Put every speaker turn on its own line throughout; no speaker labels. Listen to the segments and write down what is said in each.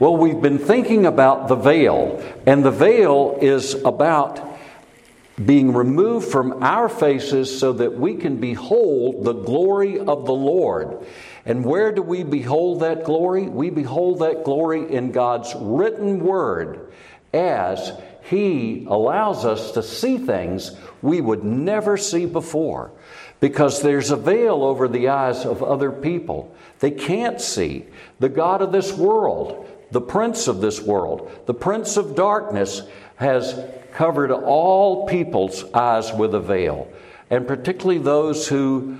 Well, we've been thinking about the veil, and the veil is about being removed from our faces so that we can behold the glory of the Lord. And where do we behold that glory? We behold that glory in God's written word as He allows us to see things we would never see before. Because there's a veil over the eyes of other people. They can't see. The God of this world, the prince of this world, the prince of darkness, has covered all people's eyes with a veil, and particularly those who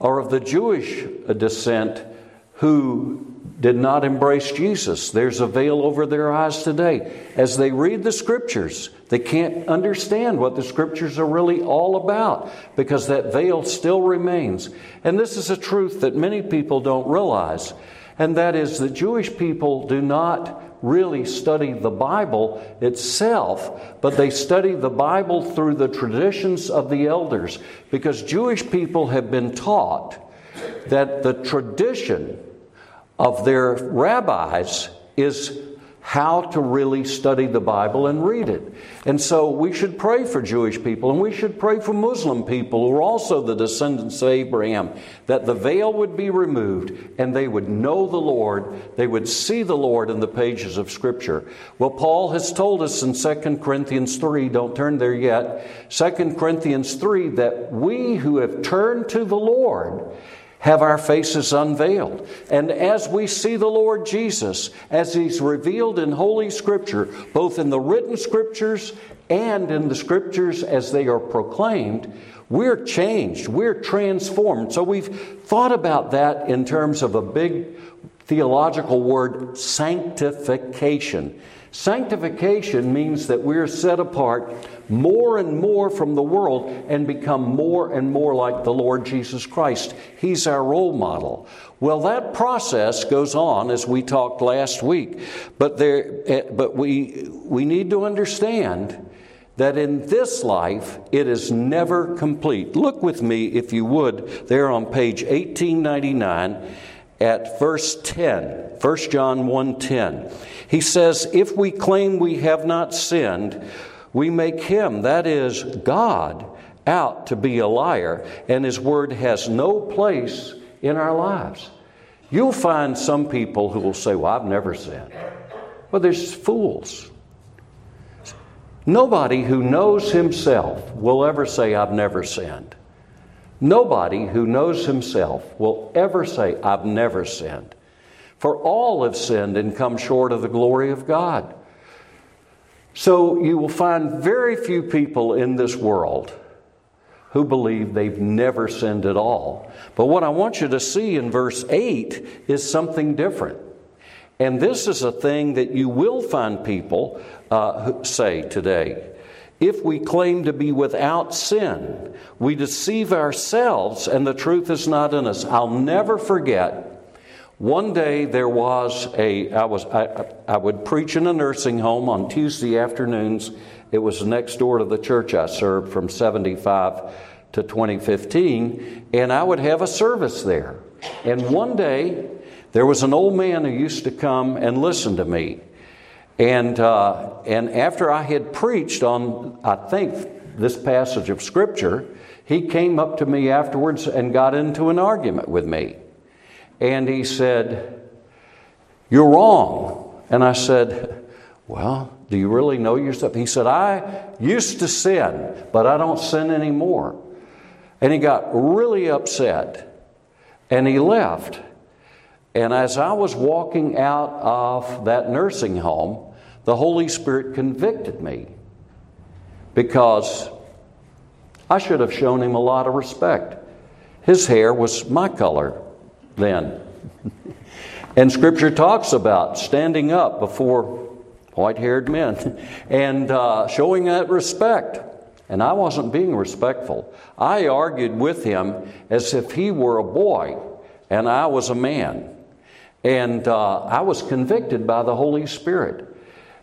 are of the Jewish descent who did not embrace Jesus. There's a veil over their eyes today. As they read the scriptures, they can't understand what the scriptures are really all about because that veil still remains. And this is a truth that many people don't realize, and that is that Jewish people do not really study the Bible itself, but they study the Bible through the traditions of the elders because Jewish people have been taught that the tradition of their rabbis is how to really study the Bible and read it. And so we should pray for Jewish people and we should pray for Muslim people who are also the descendants of Abraham that the veil would be removed and they would know the Lord, they would see the Lord in the pages of Scripture. Well, Paul has told us in 2 Corinthians 3, don't turn there yet, 2 Corinthians 3, that we who have turned to the Lord have our faces unveiled. And as we see the Lord Jesus, as He's revealed in Holy Scripture, both in the written Scriptures and in the Scriptures as they are proclaimed, we're changed, we're transformed. So we've thought about that in terms of a big theological word sanctification. Sanctification means that we're set apart more and more from the world and become more and more like the Lord Jesus Christ. He's our role model. Well, that process goes on as we talked last week, but there, eh, but we we need to understand that in this life it is never complete. Look with me, if you would, there on page 1899 at verse 10, 1 John 1:10. He says, "If we claim we have not sinned, we make him, that is God, out to be a liar, and his word has no place in our lives." You'll find some people who will say, "Well, I've never sinned." Well, there's fools. Nobody who knows himself will ever say, I've never sinned. Nobody who knows himself will ever say, I've never sinned. For all have sinned and come short of the glory of God. So you will find very few people in this world who believe they've never sinned at all. But what I want you to see in verse 8 is something different. And this is a thing that you will find people uh, say today. If we claim to be without sin, we deceive ourselves and the truth is not in us. I'll never forget one day there was a I was I, I would preach in a nursing home on Tuesday afternoons. It was next door to the church I served from 75 to 2015 and I would have a service there. And one day there was an old man who used to come and listen to me. And, uh, and after I had preached on, I think, this passage of Scripture, he came up to me afterwards and got into an argument with me. And he said, You're wrong. And I said, Well, do you really know yourself? He said, I used to sin, but I don't sin anymore. And he got really upset and he left. And as I was walking out of that nursing home, the Holy Spirit convicted me because I should have shown him a lot of respect. His hair was my color then. and Scripture talks about standing up before white haired men and uh, showing that respect. And I wasn't being respectful. I argued with him as if he were a boy and I was a man. And uh, I was convicted by the Holy Spirit.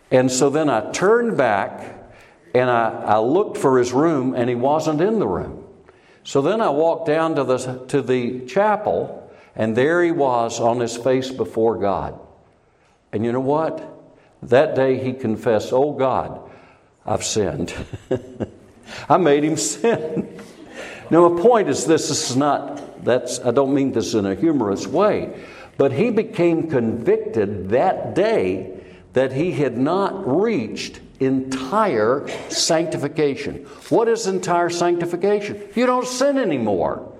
And so then I turned back and I, I looked for his room and he wasn't in the room. So then I walked down to the, to the chapel and there he was on his face before God. And you know what? That day he confessed, Oh God, I've sinned. I made him sin. now, my point is this, this is not, that's, I don't mean this in a humorous way, but he became convicted that day that he had not reached entire sanctification. What is entire sanctification? You don't sin anymore.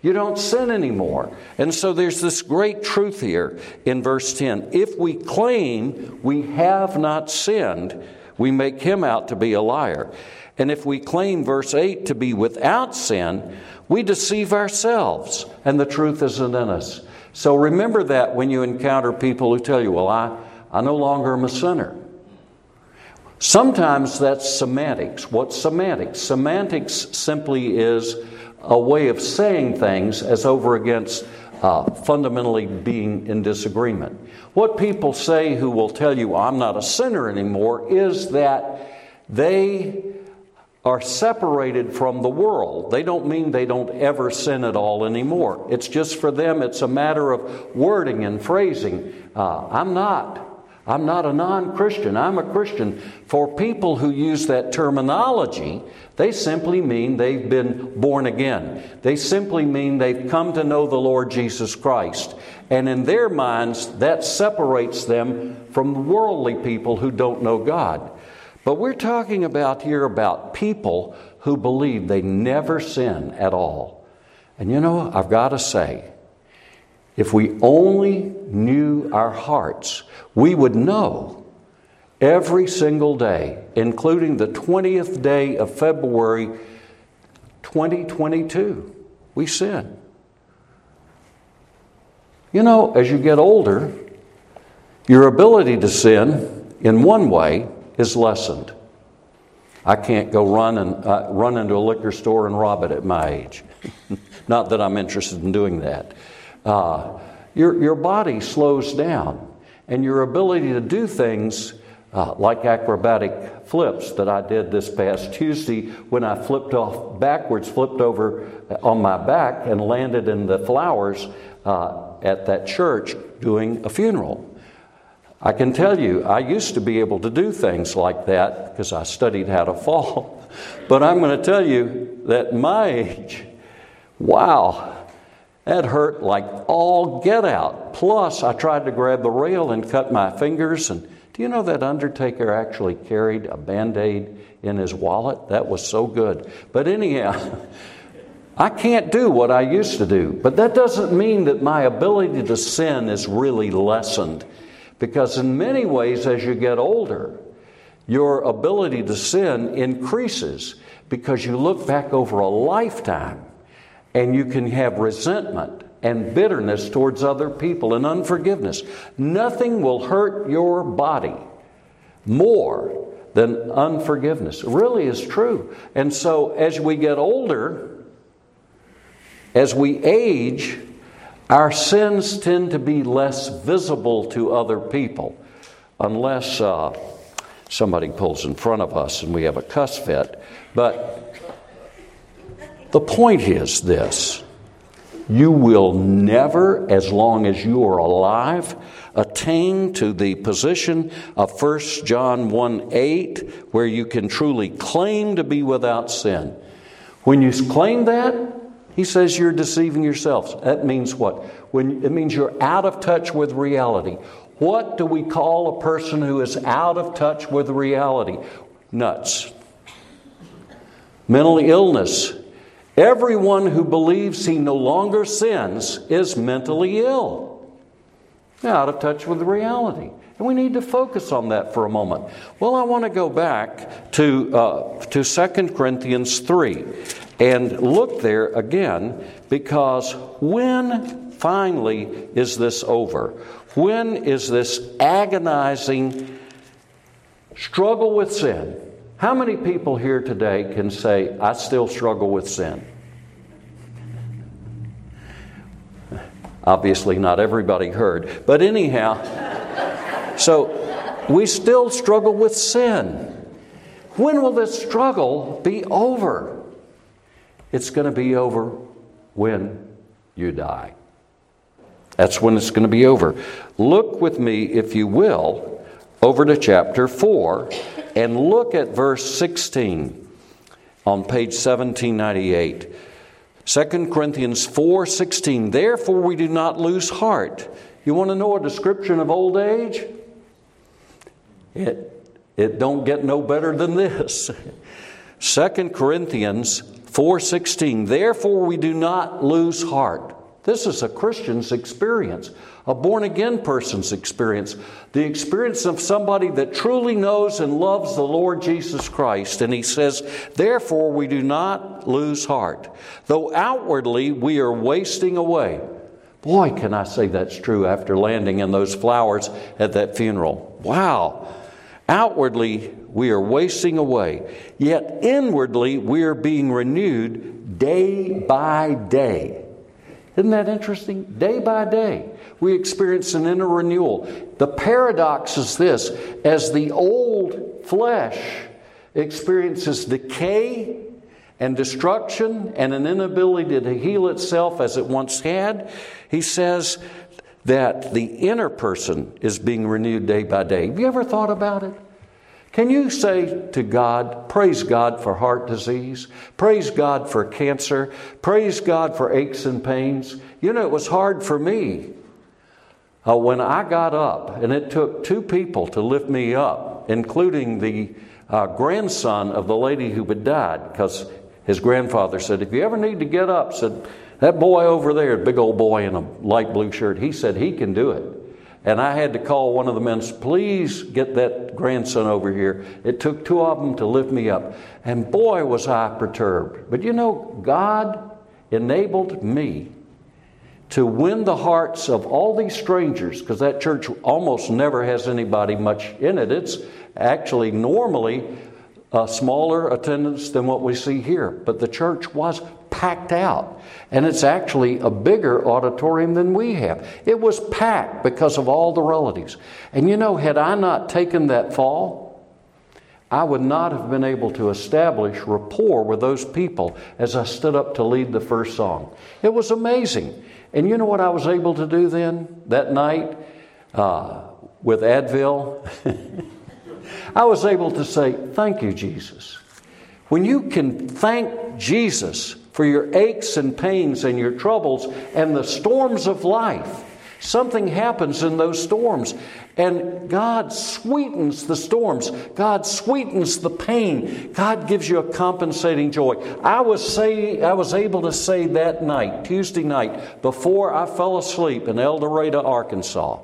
You don't sin anymore. And so there's this great truth here in verse 10. If we claim we have not sinned, we make him out to be a liar. And if we claim, verse 8, to be without sin, we deceive ourselves, and the truth isn't in us. So remember that when you encounter people who tell you, Well, I, I no longer am a sinner. Sometimes that's semantics. What's semantics? Semantics simply is a way of saying things as over against uh, fundamentally being in disagreement. What people say who will tell you, I'm not a sinner anymore, is that they are separated from the world. They don't mean they don't ever sin at all anymore. It's just for them, it's a matter of wording and phrasing. Uh, I'm not. I'm not a non Christian, I'm a Christian. For people who use that terminology, they simply mean they've been born again. They simply mean they've come to know the Lord Jesus Christ. And in their minds, that separates them from worldly people who don't know God. But we're talking about here about people who believe they never sin at all. And you know, I've got to say, if we only knew our hearts, we would know every single day, including the 20th day of February 2022, we sin. You know, as you get older, your ability to sin in one way is lessened. I can't go run and uh, run into a liquor store and rob it at my age. Not that I'm interested in doing that uh, your, your body slows down and your ability to do things uh, like acrobatic flips that I did this past Tuesday when I flipped off backwards, flipped over on my back, and landed in the flowers uh, at that church doing a funeral. I can tell you, I used to be able to do things like that because I studied how to fall. But I'm going to tell you that my age, wow, that hurt like all get out. Plus, I tried to grab the rail and cut my fingers. And do you know that Undertaker actually carried a band aid in his wallet? That was so good. But anyhow, I can't do what I used to do. But that doesn't mean that my ability to sin is really lessened. Because in many ways, as you get older, your ability to sin increases because you look back over a lifetime and you can have resentment and bitterness towards other people and unforgiveness. Nothing will hurt your body more than unforgiveness. It really is true. And so as we get older, as we age, our sins tend to be less visible to other people unless uh, somebody pulls in front of us and we have a cuss fit. But the point is this you will never, as long as you are alive, attain to the position of 1 John 1 8, where you can truly claim to be without sin. When you claim that, he says you're deceiving yourselves. That means what? When, it means you're out of touch with reality. What do we call a person who is out of touch with reality? Nuts. Mental illness Everyone who believes he no longer sins is mentally ill, out of touch with reality. And we need to focus on that for a moment. Well, I want to go back to, uh, to 2 Corinthians 3 and look there again because when finally is this over? When is this agonizing struggle with sin? How many people here today can say, I still struggle with sin? Obviously, not everybody heard. But anyhow, so we still struggle with sin. When will this struggle be over? It's going to be over when you die. That's when it's going to be over. Look with me, if you will, over to chapter 4 and look at verse 16 on page 1798. 2 Corinthians 4:16 Therefore we do not lose heart. You want to know a description of old age? It it don't get no better than this. 2 Corinthians 4:16 Therefore we do not lose heart. This is a Christian's experience, a born again person's experience, the experience of somebody that truly knows and loves the Lord Jesus Christ. And he says, Therefore, we do not lose heart. Though outwardly we are wasting away. Boy, can I say that's true after landing in those flowers at that funeral. Wow. Outwardly we are wasting away, yet inwardly we are being renewed day by day. Isn't that interesting? Day by day, we experience an inner renewal. The paradox is this as the old flesh experiences decay and destruction and an inability to heal itself as it once had, he says that the inner person is being renewed day by day. Have you ever thought about it? Can you say to God, praise God for heart disease, praise God for cancer, praise God for aches and pains? You know, it was hard for me uh, when I got up, and it took two people to lift me up, including the uh, grandson of the lady who had died, because his grandfather said, If you ever need to get up, said, that boy over there, big old boy in a light blue shirt, he said he can do it. And I had to call one of the men, please get that grandson over here. It took two of them to lift me up. And boy, was I perturbed. But you know, God enabled me to win the hearts of all these strangers, because that church almost never has anybody much in it. It's actually normally a smaller attendance than what we see here. But the church was packed out. And it's actually a bigger auditorium than we have. It was packed because of all the relatives. And you know, had I not taken that fall, I would not have been able to establish rapport with those people as I stood up to lead the first song. It was amazing. And you know what I was able to do then, that night, uh, with Advil? I was able to say, Thank you, Jesus. When you can thank Jesus for your aches and pains and your troubles and the storms of life. Something happens in those storms, and God sweetens the storms. God sweetens the pain. God gives you a compensating joy. I was say I was able to say that night, Tuesday night, before I fell asleep in El Dorado, Arkansas.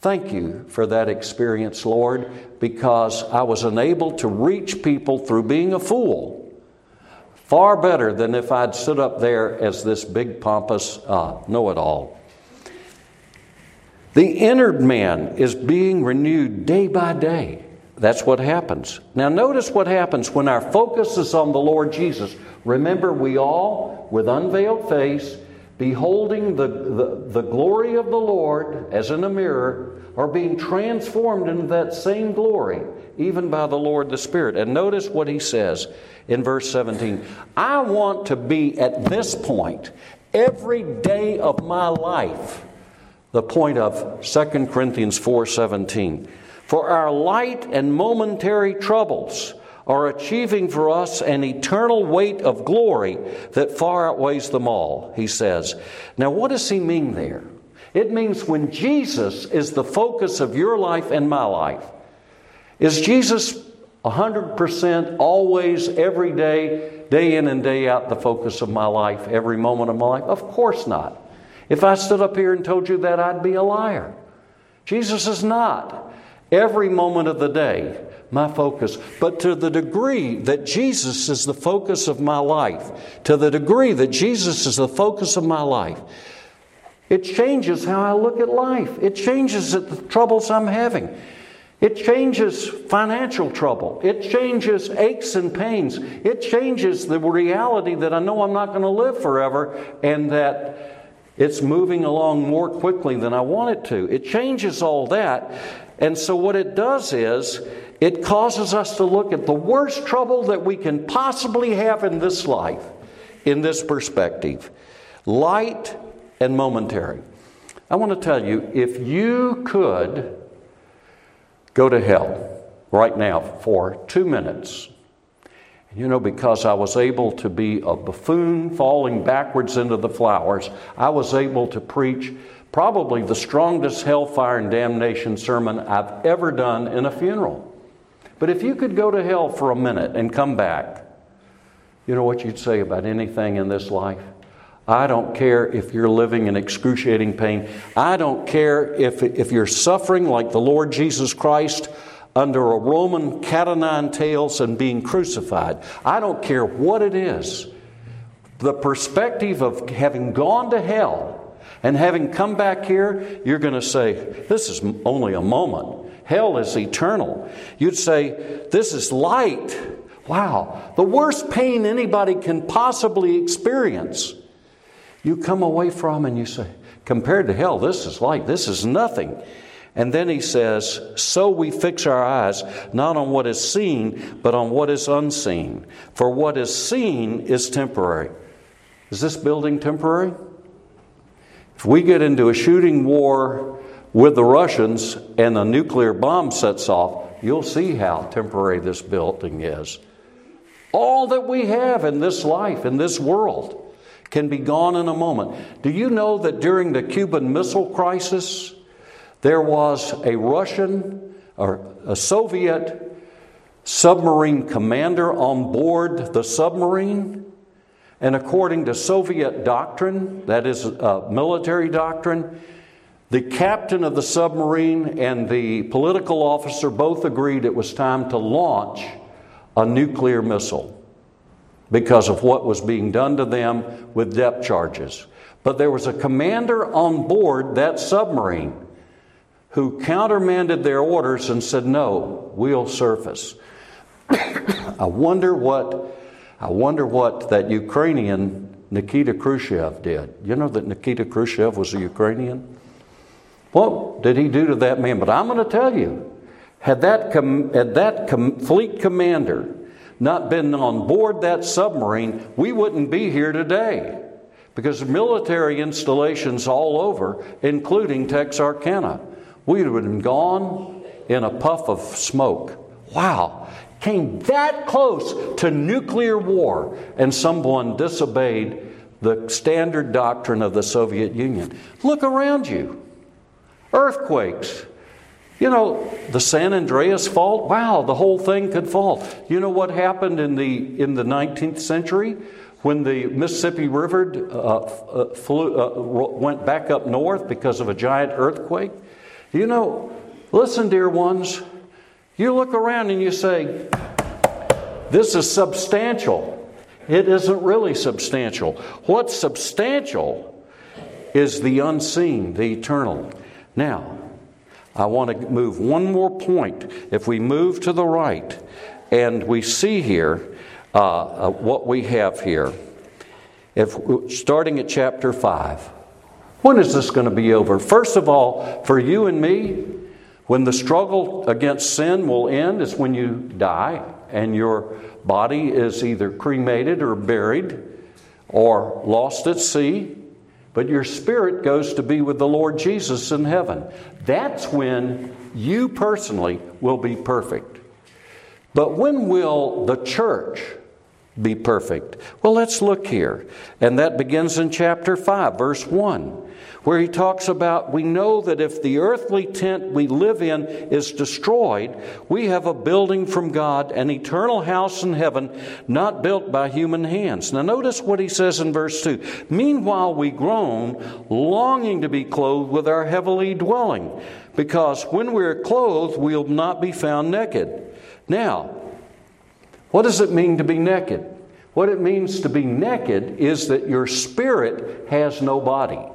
Thank you for that experience, Lord, because I was unable to reach people through being a fool. Far better than if I'd stood up there as this big, pompous uh, know it all. The inner man is being renewed day by day. That's what happens. Now, notice what happens when our focus is on the Lord Jesus. Remember, we all, with unveiled face, beholding the, the, the glory of the Lord as in a mirror, are being transformed into that same glory, even by the Lord the Spirit. And notice what he says in verse 17 I want to be at this point every day of my life. The point of 2 Corinthians 4:17. For our light and momentary troubles are achieving for us an eternal weight of glory that far outweighs them all, he says. Now, what does he mean there? It means when Jesus is the focus of your life and my life. Is Jesus 100% always, every day, day in and day out, the focus of my life, every moment of my life? Of course not. If I stood up here and told you that, I'd be a liar. Jesus is not every moment of the day my focus. But to the degree that Jesus is the focus of my life, to the degree that Jesus is the focus of my life, it changes how I look at life. It changes the troubles I'm having. It changes financial trouble. It changes aches and pains. It changes the reality that I know I'm not going to live forever and that it's moving along more quickly than I want it to. It changes all that. And so, what it does is, it causes us to look at the worst trouble that we can possibly have in this life in this perspective light and momentary. I want to tell you if you could go to hell right now for two minutes, you know, because I was able to be a buffoon falling backwards into the flowers, I was able to preach probably the strongest hellfire and damnation sermon I've ever done in a funeral. But if you could go to hell for a minute and come back, you know what you'd say about anything in this life? I don't care if you're living in excruciating pain. I don't care if, if you're suffering like the Lord Jesus Christ under a Roman cat o' nine tails and being crucified. I don't care what it is. The perspective of having gone to hell and having come back here, you're going to say, This is only a moment. Hell is eternal. You'd say, This is light. Wow, the worst pain anybody can possibly experience you come away from and you say, compared to hell, this is light, this is nothing. And then he says, So we fix our eyes not on what is seen, but on what is unseen. For what is seen is temporary. Is this building temporary? If we get into a shooting war with the Russians and a nuclear bomb sets off, you'll see how temporary this building is. All that we have in this life, in this world, can be gone in a moment. Do you know that during the Cuban Missile Crisis, there was a Russian or a Soviet submarine commander on board the submarine? And according to Soviet doctrine, that is uh, military doctrine, the captain of the submarine and the political officer both agreed it was time to launch a nuclear missile because of what was being done to them with depth charges. But there was a commander on board that submarine who countermanded their orders and said, No, we'll surface. I wonder what I wonder what that Ukrainian Nikita Khrushchev did. You know that Nikita Khrushchev was a Ukrainian? What did he do to that man? But I'm going to tell you, had that, com- had that com- fleet commander not been on board that submarine, we wouldn't be here today. Because military installations all over, including Texarkana, we would have been gone in a puff of smoke. Wow, came that close to nuclear war, and someone disobeyed the standard doctrine of the Soviet Union. Look around you earthquakes, you know, the San Andreas fault, wow, the whole thing could fall. You know what happened in the, in the 19th century? When the Mississippi River uh, uh, flew, uh, went back up north because of a giant earthquake? You know, listen, dear ones, you look around and you say, This is substantial. It isn't really substantial. What's substantial is the unseen, the eternal. Now, I want to move one more point. If we move to the right and we see here uh, uh, what we have here, if starting at chapter 5, when is this going to be over? First of all, for you and me, when the struggle against sin will end is when you die and your body is either cremated or buried or lost at sea but your spirit goes to be with the Lord Jesus in heaven. That's when you personally will be perfect. But when will the church be perfect? Well, let's look here. And that begins in chapter 5, verse 1 where he talks about we know that if the earthly tent we live in is destroyed, we have a building from God, an eternal house in heaven, not built by human hands. Now, notice what he says in verse 2 Meanwhile, we groan, longing to be clothed with our heavenly dwelling, because when we're clothed, we'll not be found naked. Now, what does it mean to be naked? What it means to be naked is that your spirit has no body.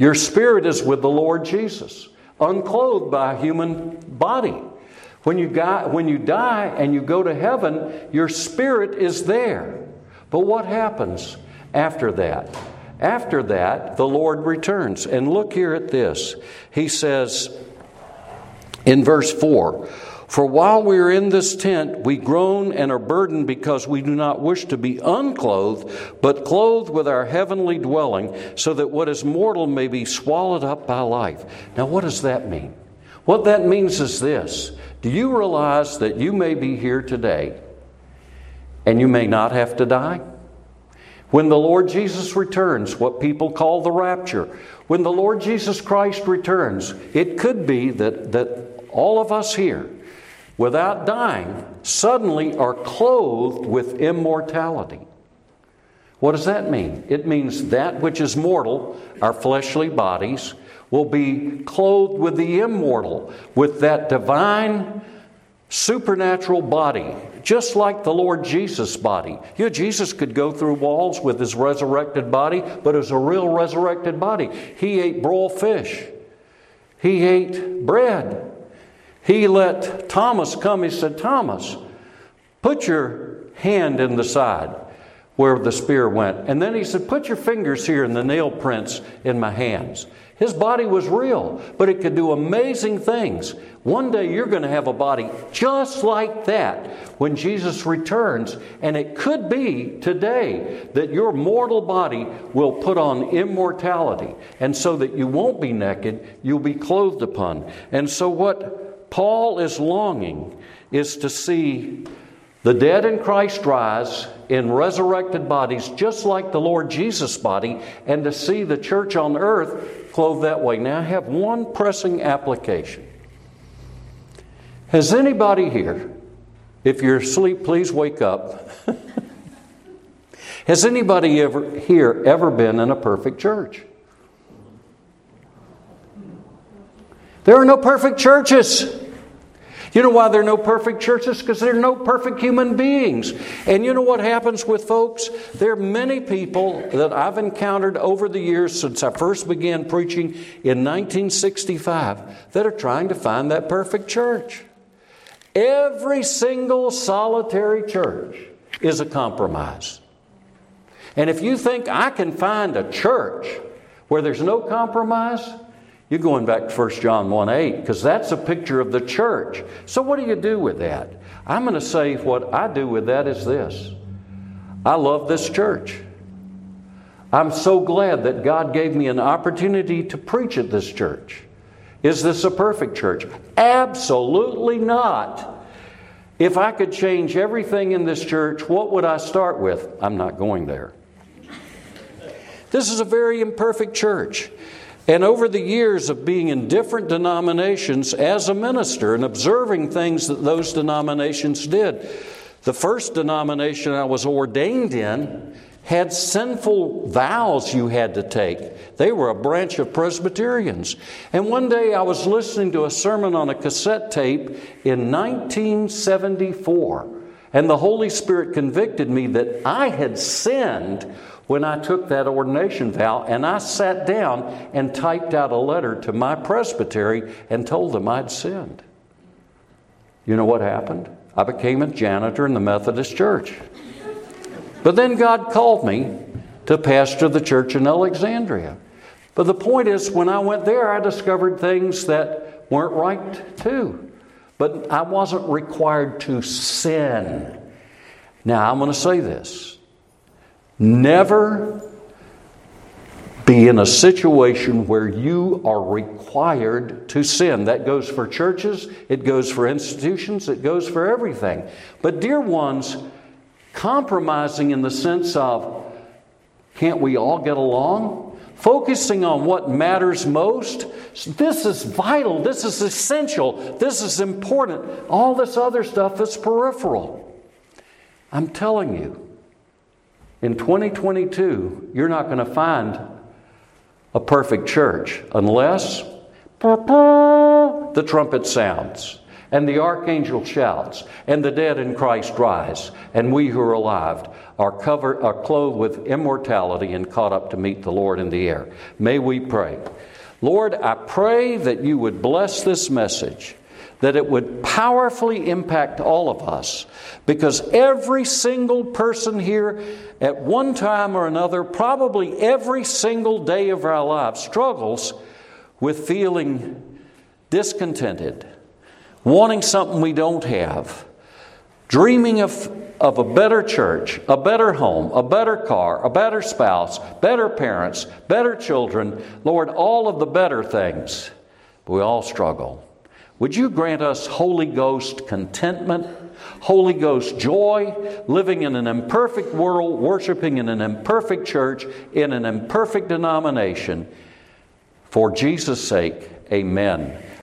Your spirit is with the Lord Jesus, unclothed by a human body. When you, got, when you die and you go to heaven, your spirit is there. But what happens after that? After that, the Lord returns. And look here at this. He says in verse 4 For while we are in this tent, we groan and are burdened because we do not wish to be unclothed, but clothed with our heavenly dwelling, so that what is mortal may be swallowed up by life. Now, what does that mean? What that means is this Do you realize that you may be here today and you may not have to die? When the Lord Jesus returns, what people call the rapture, when the Lord Jesus Christ returns, it could be that, that all of us here, without dying, suddenly are clothed with immortality. What does that mean? It means that which is mortal, our fleshly bodies, will be clothed with the immortal, with that divine supernatural body, just like the Lord Jesus' body. You know, Jesus could go through walls with his resurrected body, but was a real resurrected body. He ate broiled fish, he ate bread, he let Thomas come. He said, Thomas, put your hand in the side where the spear went. And then he said, Put your fingers here in the nail prints in my hands. His body was real, but it could do amazing things. One day you're going to have a body just like that when Jesus returns, and it could be today that your mortal body will put on immortality, and so that you won't be naked, you'll be clothed upon. And so, what Paul is longing is to see the dead in Christ rise in resurrected bodies, just like the Lord Jesus' body, and to see the church on earth clothed that way. Now, I have one pressing application. Has anybody here, if you're asleep, please wake up. Has anybody ever here ever been in a perfect church? There are no perfect churches. You know why there are no perfect churches? Because there are no perfect human beings. And you know what happens with folks? There are many people that I've encountered over the years since I first began preaching in 1965 that are trying to find that perfect church. Every single solitary church is a compromise. And if you think I can find a church where there's no compromise, you're going back to 1 John 1 8, because that's a picture of the church. So, what do you do with that? I'm going to say what I do with that is this I love this church. I'm so glad that God gave me an opportunity to preach at this church. Is this a perfect church? Absolutely not. If I could change everything in this church, what would I start with? I'm not going there. This is a very imperfect church. And over the years of being in different denominations as a minister and observing things that those denominations did, the first denomination I was ordained in had sinful vows you had to take. They were a branch of Presbyterians. And one day I was listening to a sermon on a cassette tape in 1974, and the Holy Spirit convicted me that I had sinned when I took that ordination vow and I sat down and typed out a letter to my presbytery and told them I'd sinned. You know what happened? I became a janitor in the Methodist church. But then God called me to pastor the church in Alexandria. But the point is, when I went there, I discovered things that weren't right too. But I wasn't required to sin. Now, I'm going to say this Never be in a situation where you are required to sin. That goes for churches, it goes for institutions, it goes for everything. But, dear ones, compromising in the sense of can't we all get along? Focusing on what matters most. This is vital. This is essential. This is important. All this other stuff is peripheral. I'm telling you, in 2022, you're not going to find a perfect church unless the trumpet sounds and the archangel shouts and the dead in Christ rise and we who are alive are covered are clothed with immortality and caught up to meet the Lord in the air. May we pray. Lord, I pray that you would bless this message that it would powerfully impact all of us because every single person here at one time or another, probably every single day of our lives, struggles with feeling discontented wanting something we don't have, dreaming of, of a better church, a better home, a better car, a better spouse, better parents, better children, Lord, all of the better things. We all struggle. Would you grant us Holy Ghost contentment, Holy Ghost joy, living in an imperfect world, worshiping in an imperfect church, in an imperfect denomination? For Jesus' sake, amen.